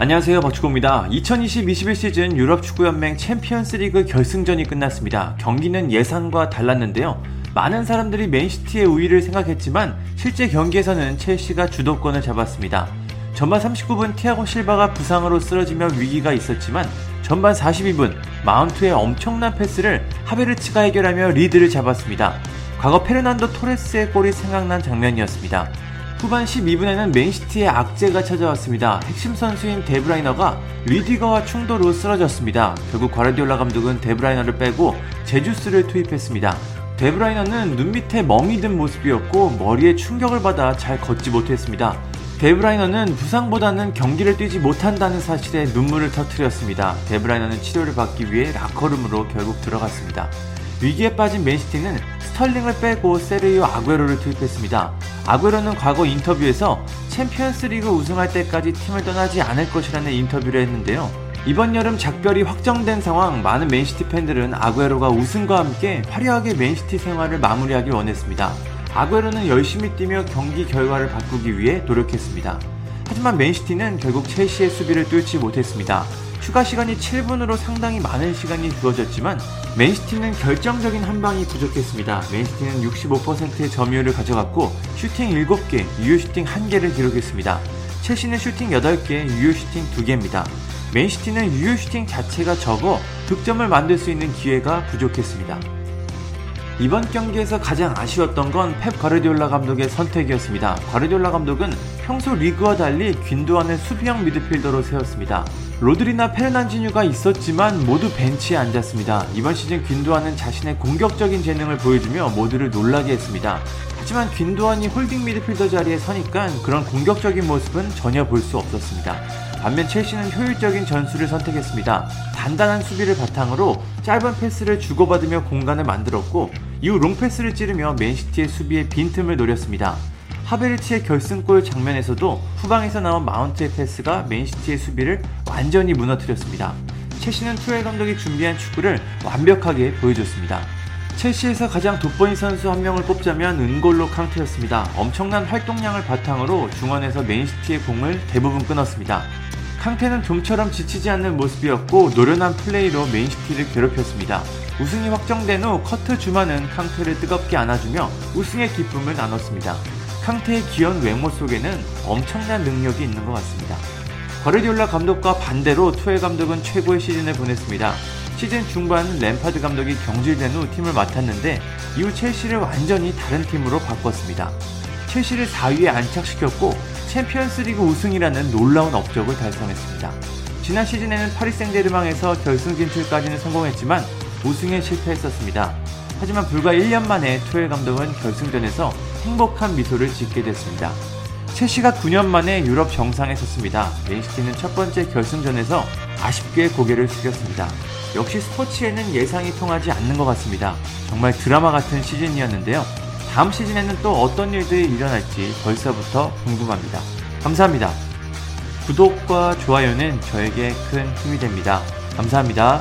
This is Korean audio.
안녕하세요 박주호입니다. 2020-21 시즌 유럽 축구연맹 챔피언스리그 결승전이 끝났습니다. 경기는 예상과 달랐는데요. 많은 사람들이 맨시티의 우위를 생각했지만 실제 경기에서는 첼시가 주도권을 잡았습니다. 전반 39분 티아고 실바가 부상으로 쓰러지며 위기가 있었지만 전반 42분 마운트의 엄청난 패스를 하베르츠가 해결하며 리드를 잡았습니다. 과거 페르난도 토레스의 골이 생각난 장면이었습니다. 후반 12분에는 맨시티의 악재가 찾아왔습니다. 핵심 선수인 데브라이너가 리디거와 충돌로 쓰러졌습니다. 결국 과르디올라 감독은 데브라이너를 빼고 제주스를 투입했습니다. 데브라이너는 눈 밑에 멍이 든 모습이었고 머리에 충격을 받아 잘 걷지 못했습니다. 데브라이너는 부상보다는 경기를 뛰지 못한다는 사실에 눈물을 터뜨렸습니다. 데브라이너는 치료를 받기 위해 라커룸으로 결국 들어갔습니다. 위기에 빠진 맨시티는 스털링을 빼고 세르이오 아구에로를 투입했습니다. 아구에로는 과거 인터뷰에서 챔피언스 리그 우승할 때까지 팀을 떠나지 않을 것이라는 인터뷰를 했는데요. 이번 여름 작별이 확정된 상황 많은 맨시티 팬들은 아구에로가 우승과 함께 화려하게 맨시티 생활을 마무리하길 원했습니다. 아구에로는 열심히 뛰며 경기 결과를 바꾸기 위해 노력했습니다. 하지만 맨시티는 결국 첼시의 수비를 뚫지 못했습니다. 추가 시간이 7분으로 상당히 많은 시간이 주어졌지만 맨시티는 결정적인 한 방이 부족했습니다. 맨시티는 65%의 점유율을 가져갔고 슈팅 7개, 유효 슈팅 1개를 기록했습니다. 첼시는 슈팅 8개, 유효 슈팅 2개입니다. 맨시티는 유효 슈팅 자체가 적어 득점을 만들 수 있는 기회가 부족했습니다. 이번 경기에서 가장 아쉬웠던 건 펩 과르디올라 감독의 선택이었습니다. 과르디올라 감독은 평소 리그와 달리 귄도안을 수비형 미드필더로 세웠습니다. 로드리나 페르난지뉴가 있었지만 모두 벤치에 앉았습니다. 이번 시즌 귄도안은 자신의 공격적인 재능을 보여주며 모두를 놀라게 했습니다. 하지만 귄도안이 홀딩 미드필더 자리에 서니까 그런 공격적인 모습은 전혀 볼 수 없었습니다. 반면 첼시는 효율적인 전술을 선택했습니다. 단단한 수비를 바탕으로 짧은 패스를 주고받으며 공간을 만들었고 이후 롱패스를 찌르며 맨시티의 수비에 빈틈을 노렸습니다. 하베르츠의 결승골 장면에서도 후방에서 나온 마운트의 패스가 맨시티의 수비를 완전히 무너뜨렸습니다. 첼시는 투헬 감독이 준비한 축구를 완벽하게 보여줬습니다. 첼시에서 가장 돋보인 선수 한 명을 뽑자면 은골로 캉테였습니다. 엄청난 활동량을 바탕으로 중원에서 맨시티의 공을 대부분 끊었습니다. 캉테는 좀처럼 지치지 않는 모습이었고 노련한 플레이로 맨시티를 괴롭혔습니다. 우승이 확정된 후 커트 주마는 캉테를 뜨겁게 안아주며 우승의 기쁨을 나눴습니다. 캉테의 귀여운 외모 속에는 엄청난 능력이 있는 것 같습니다. 과르디올라 감독과 반대로 투헬 감독은 최고의 시즌을 보냈습니다. 시즌 중반 램파드 감독이 경질된 후 팀을 맡았는데 이후 첼시를 완전히 다른 팀으로 바꿨습니다. 첼시를 4위에 안착시켰고 챔피언스리그 우승이라는 놀라운 업적을 달성했습니다. 지난 시즌에는 파리 생제르맹에서 결승 진출까지는 성공했지만 우승에 실패했었습니다. 하지만 불과 1년 만에 투엘 감독은 결승전에서 행복한 미소를 짓게 됐습니다. 첼시가 9년 만에 유럽 정상에 섰습니다. 맨시티는 첫 번째 결승전에서 아쉽게 고개를 숙였습니다. 역시 스포츠에는 예상이 통하지 않는 것 같습니다. 정말 드라마 같은 시즌이었는데요. 다음 시즌에는 또 어떤 일들이 일어날지 벌써부터 궁금합니다. 감사합니다. 구독과 좋아요는 저에게 큰 힘이 됩니다. 감사합니다.